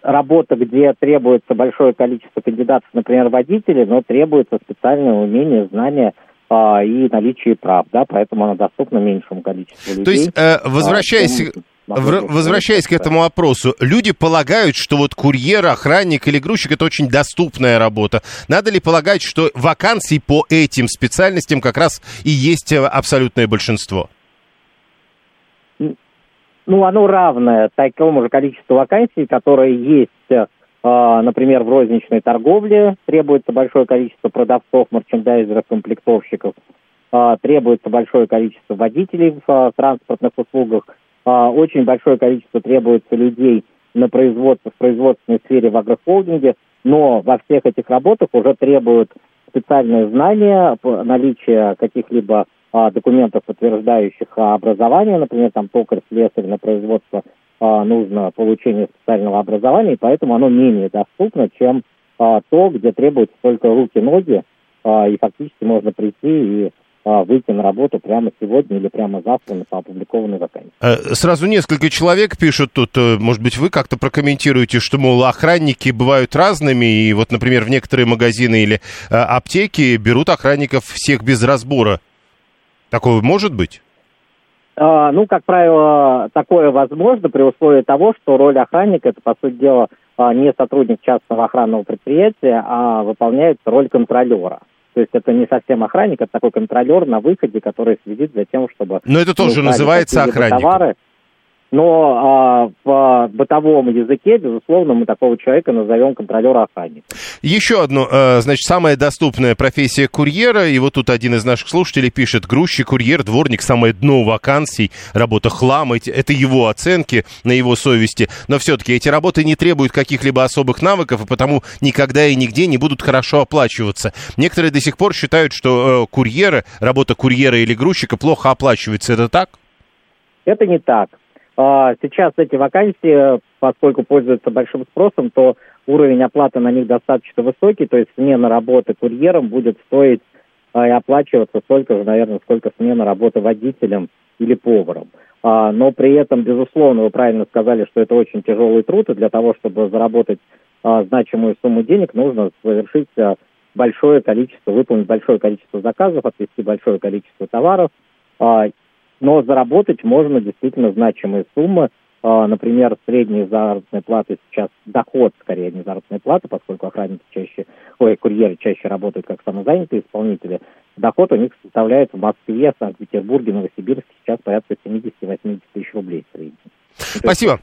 работа, где требуется большое количество кандидатов, например, водителей, но требуется специальное умение, знание а, и наличие прав, да, поэтому она доступна меньшему количеству людей. То есть, э, возвращаясь... А, Возвращаясь к этому вопросу, люди полагают, что вот курьер, охранник или грузчик это очень доступная работа. Надо ли полагать, что вакансий по этим специальностям как раз и есть э, абсолютное большинство? Ну, оно равное такому же количеству вакансий, которые есть, э, например, в розничной торговле. Требуется большое количество продавцов, мерчендайзеров, комплектовщиков. Э, требуется большое количество водителей в э, транспортных услугах. Очень большое количество требуется людей на производстве, в производственной сфере в агрохолдинге. Но во всех этих работах уже требуют специальные знания, наличие каких-либо документов, подтверждающих образование, например, там токарь, слесарь на производство, а, нужно получение специального образования, и поэтому оно менее доступно, чем а, то, где требуются только руки-ноги, а, и фактически можно прийти и а, выйти на работу прямо сегодня или прямо завтра на опубликованной вакансии. Э, сразу несколько человек пишут тут, э, может быть, вы как-то прокомментируете, что, мол, охранники бывают разными, и вот, например, в некоторые магазины или э, аптеки берут охранников всех без разбора. Такое может быть? А, ну, как правило, такое возможно при условии того, что роль охранника это, по сути дела, а, не сотрудник частного охранного предприятия, а выполняет роль контролера. То есть это не совсем охранник, это такой контролер на выходе, который следит за тем, чтобы... Но это тоже называется охранник. Товары. Но э, в бытовом языке, безусловно, мы такого человека назовем контролер охранник. Еще одно, э, значит, самая доступная профессия курьера, и вот тут один из наших слушателей пишет, грузчик, курьер, дворник, самое дно вакансий, работа хлам, эти, это его оценки на его совести, но все-таки эти работы не требуют каких-либо особых навыков, и потому никогда и нигде не будут хорошо оплачиваться. Некоторые до сих пор считают, что э, курьеры, работа курьера или грузчика плохо оплачивается. Это так? Это не так. А, сейчас эти вакансии, поскольку пользуются большим спросом, то уровень оплаты на них достаточно высокий, то есть смена работы курьером будет стоить а, и оплачиваться столько же, наверное, сколько смена работы водителем или поваром. А, но при этом, безусловно, вы правильно сказали, что это очень тяжелый труд, и для того, чтобы заработать значимую сумму денег, нужно совершить большое количество, выполнить большое количество заказов, отвести большое количество товаров, но заработать можно действительно значимые суммы. А, например, средняя заработная плата сейчас, доход скорее, не заработная плата, поскольку охранники чаще, ой, курьеры чаще работают как самозанятые исполнители, доход у них составляет в Москве, Санкт-Петербурге, Новосибирске сейчас порядка 70-80 тысяч рублей в среднем. Спасибо.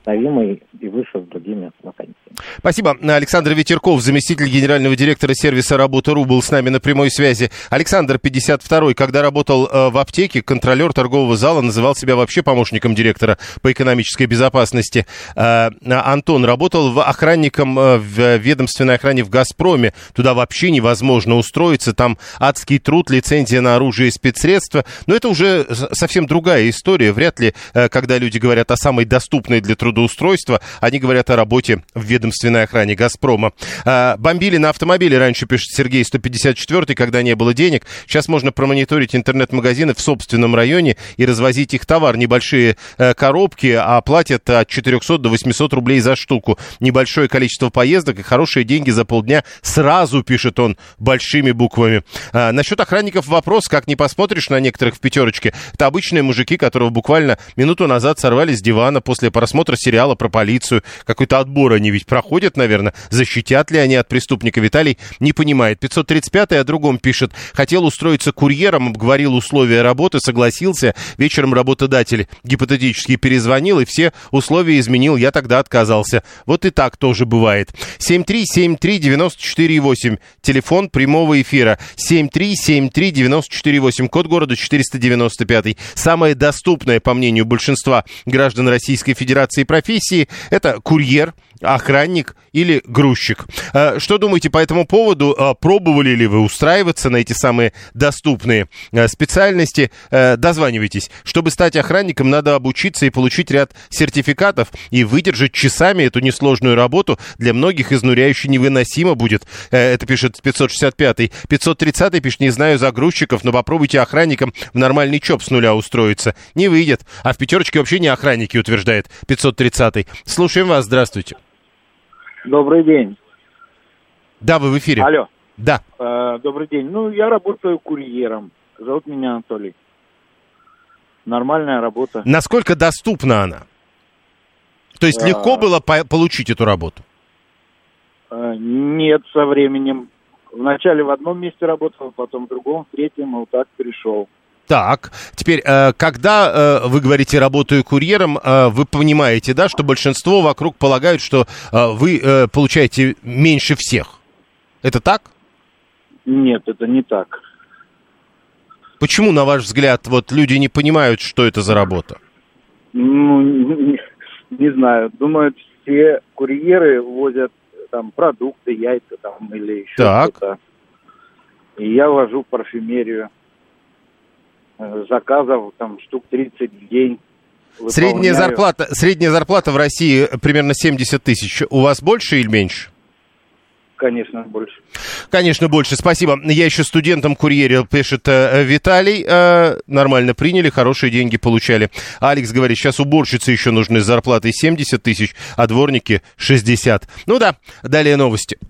и выше с другими вакансиями. Спасибо. Александр Ветерков, заместитель генерального директора сервиса «Работа.ру» был с нами на прямой связи. Александр, 52-й, когда работал э, в аптеке, контролер торгового зала называл себя вообще помощником директора по экономической безопасности. Э, Антон работал в охранником э, в ведомственной охране в «Газпроме». Туда вообще невозможно устроиться. Там адский труд, лицензия на оружие и спецсредства. Но это уже совсем другая история. Вряд ли, когда люди говорят о самой доступной доступные для трудоустройства. Они говорят о работе в ведомственной охране «Газпрома». А, бомбили на автомобиле, раньше пишет Сергей 154 когда не было денег. Сейчас можно промониторить интернет-магазины в собственном районе и развозить их товар. Небольшие э, коробки, а платят от 400 до 800 рублей за штуку. Небольшое количество поездок и хорошие деньги за полдня. Сразу, пишет он, большими буквами. А, насчет охранников вопрос, как не посмотришь на некоторых в пятерочке. Это обычные мужики, которого буквально минуту назад сорвали с дивана после просмотра сериала про полицию. Какой-то отбор они ведь проходят, наверное. Защитят ли они от преступника? Виталий не понимает. 535-й о другом пишет. Хотел устроиться курьером, обговорил условия работы, согласился. Вечером работодатель гипотетически перезвонил и все условия изменил. Я тогда отказался. Вот и так тоже бывает. 7373948. Телефон прямого эфира. 7373948. Код города 495. Самое доступное, по мнению большинства граждан Российской Российской Федерации профессии. Это курьер, охранник или грузчик. Э, что думаете по этому поводу? Э, пробовали ли вы устраиваться на эти самые доступные э, специальности? Дозванивайтесь. Чтобы стать охранником, надо обучиться и получить ряд сертификатов и выдержать часами эту несложную работу. Для многих изнуряюще невыносимо будет. Это пишет 565-й. 530-й пишет, не знаю за грузчиков, но попробуйте охранником в нормальный ЧОП с нуля устроиться. Не выйдет. А в пятерочке вообще не охранники, утверждает 530-й. Слушаем вас, здравствуйте. Добрый день. Да, вы в эфире. Алло. Да. Э, добрый день. Ну, я работаю курьером. Зовут меня Анатолий. Нормальная работа. Насколько доступна она? То есть э, легко было по- получить эту работу? Э, нет, со временем. Вначале в одном месте работал, потом в другом, в третьем, вот так перешел. Так, теперь, э, когда э, вы говорите «работаю курьером», э, вы понимаете, да, что большинство вокруг полагают, что вы получаете меньше всех. Это так? Нет, это не так. Почему, на ваш взгляд, вот люди не понимают, что это за работа? Ну, не, не знаю. Думают, все курьеры возят там продукты, яйца там или еще так. что-то. И я вожу парфюмерию. Э, заказов там штук 30 в день. Средняя зарплата, средняя зарплата в России примерно 70 тысяч. У вас больше или меньше? Конечно, больше. Конечно, больше. Спасибо. Я еще студентом курьере, пишет э, Виталий. Э, нормально приняли, хорошие деньги получали. Алекс говорит, сейчас уборщицы еще нужны с зарплатой 70 тысяч, а дворники 60. Ну да, далее новости.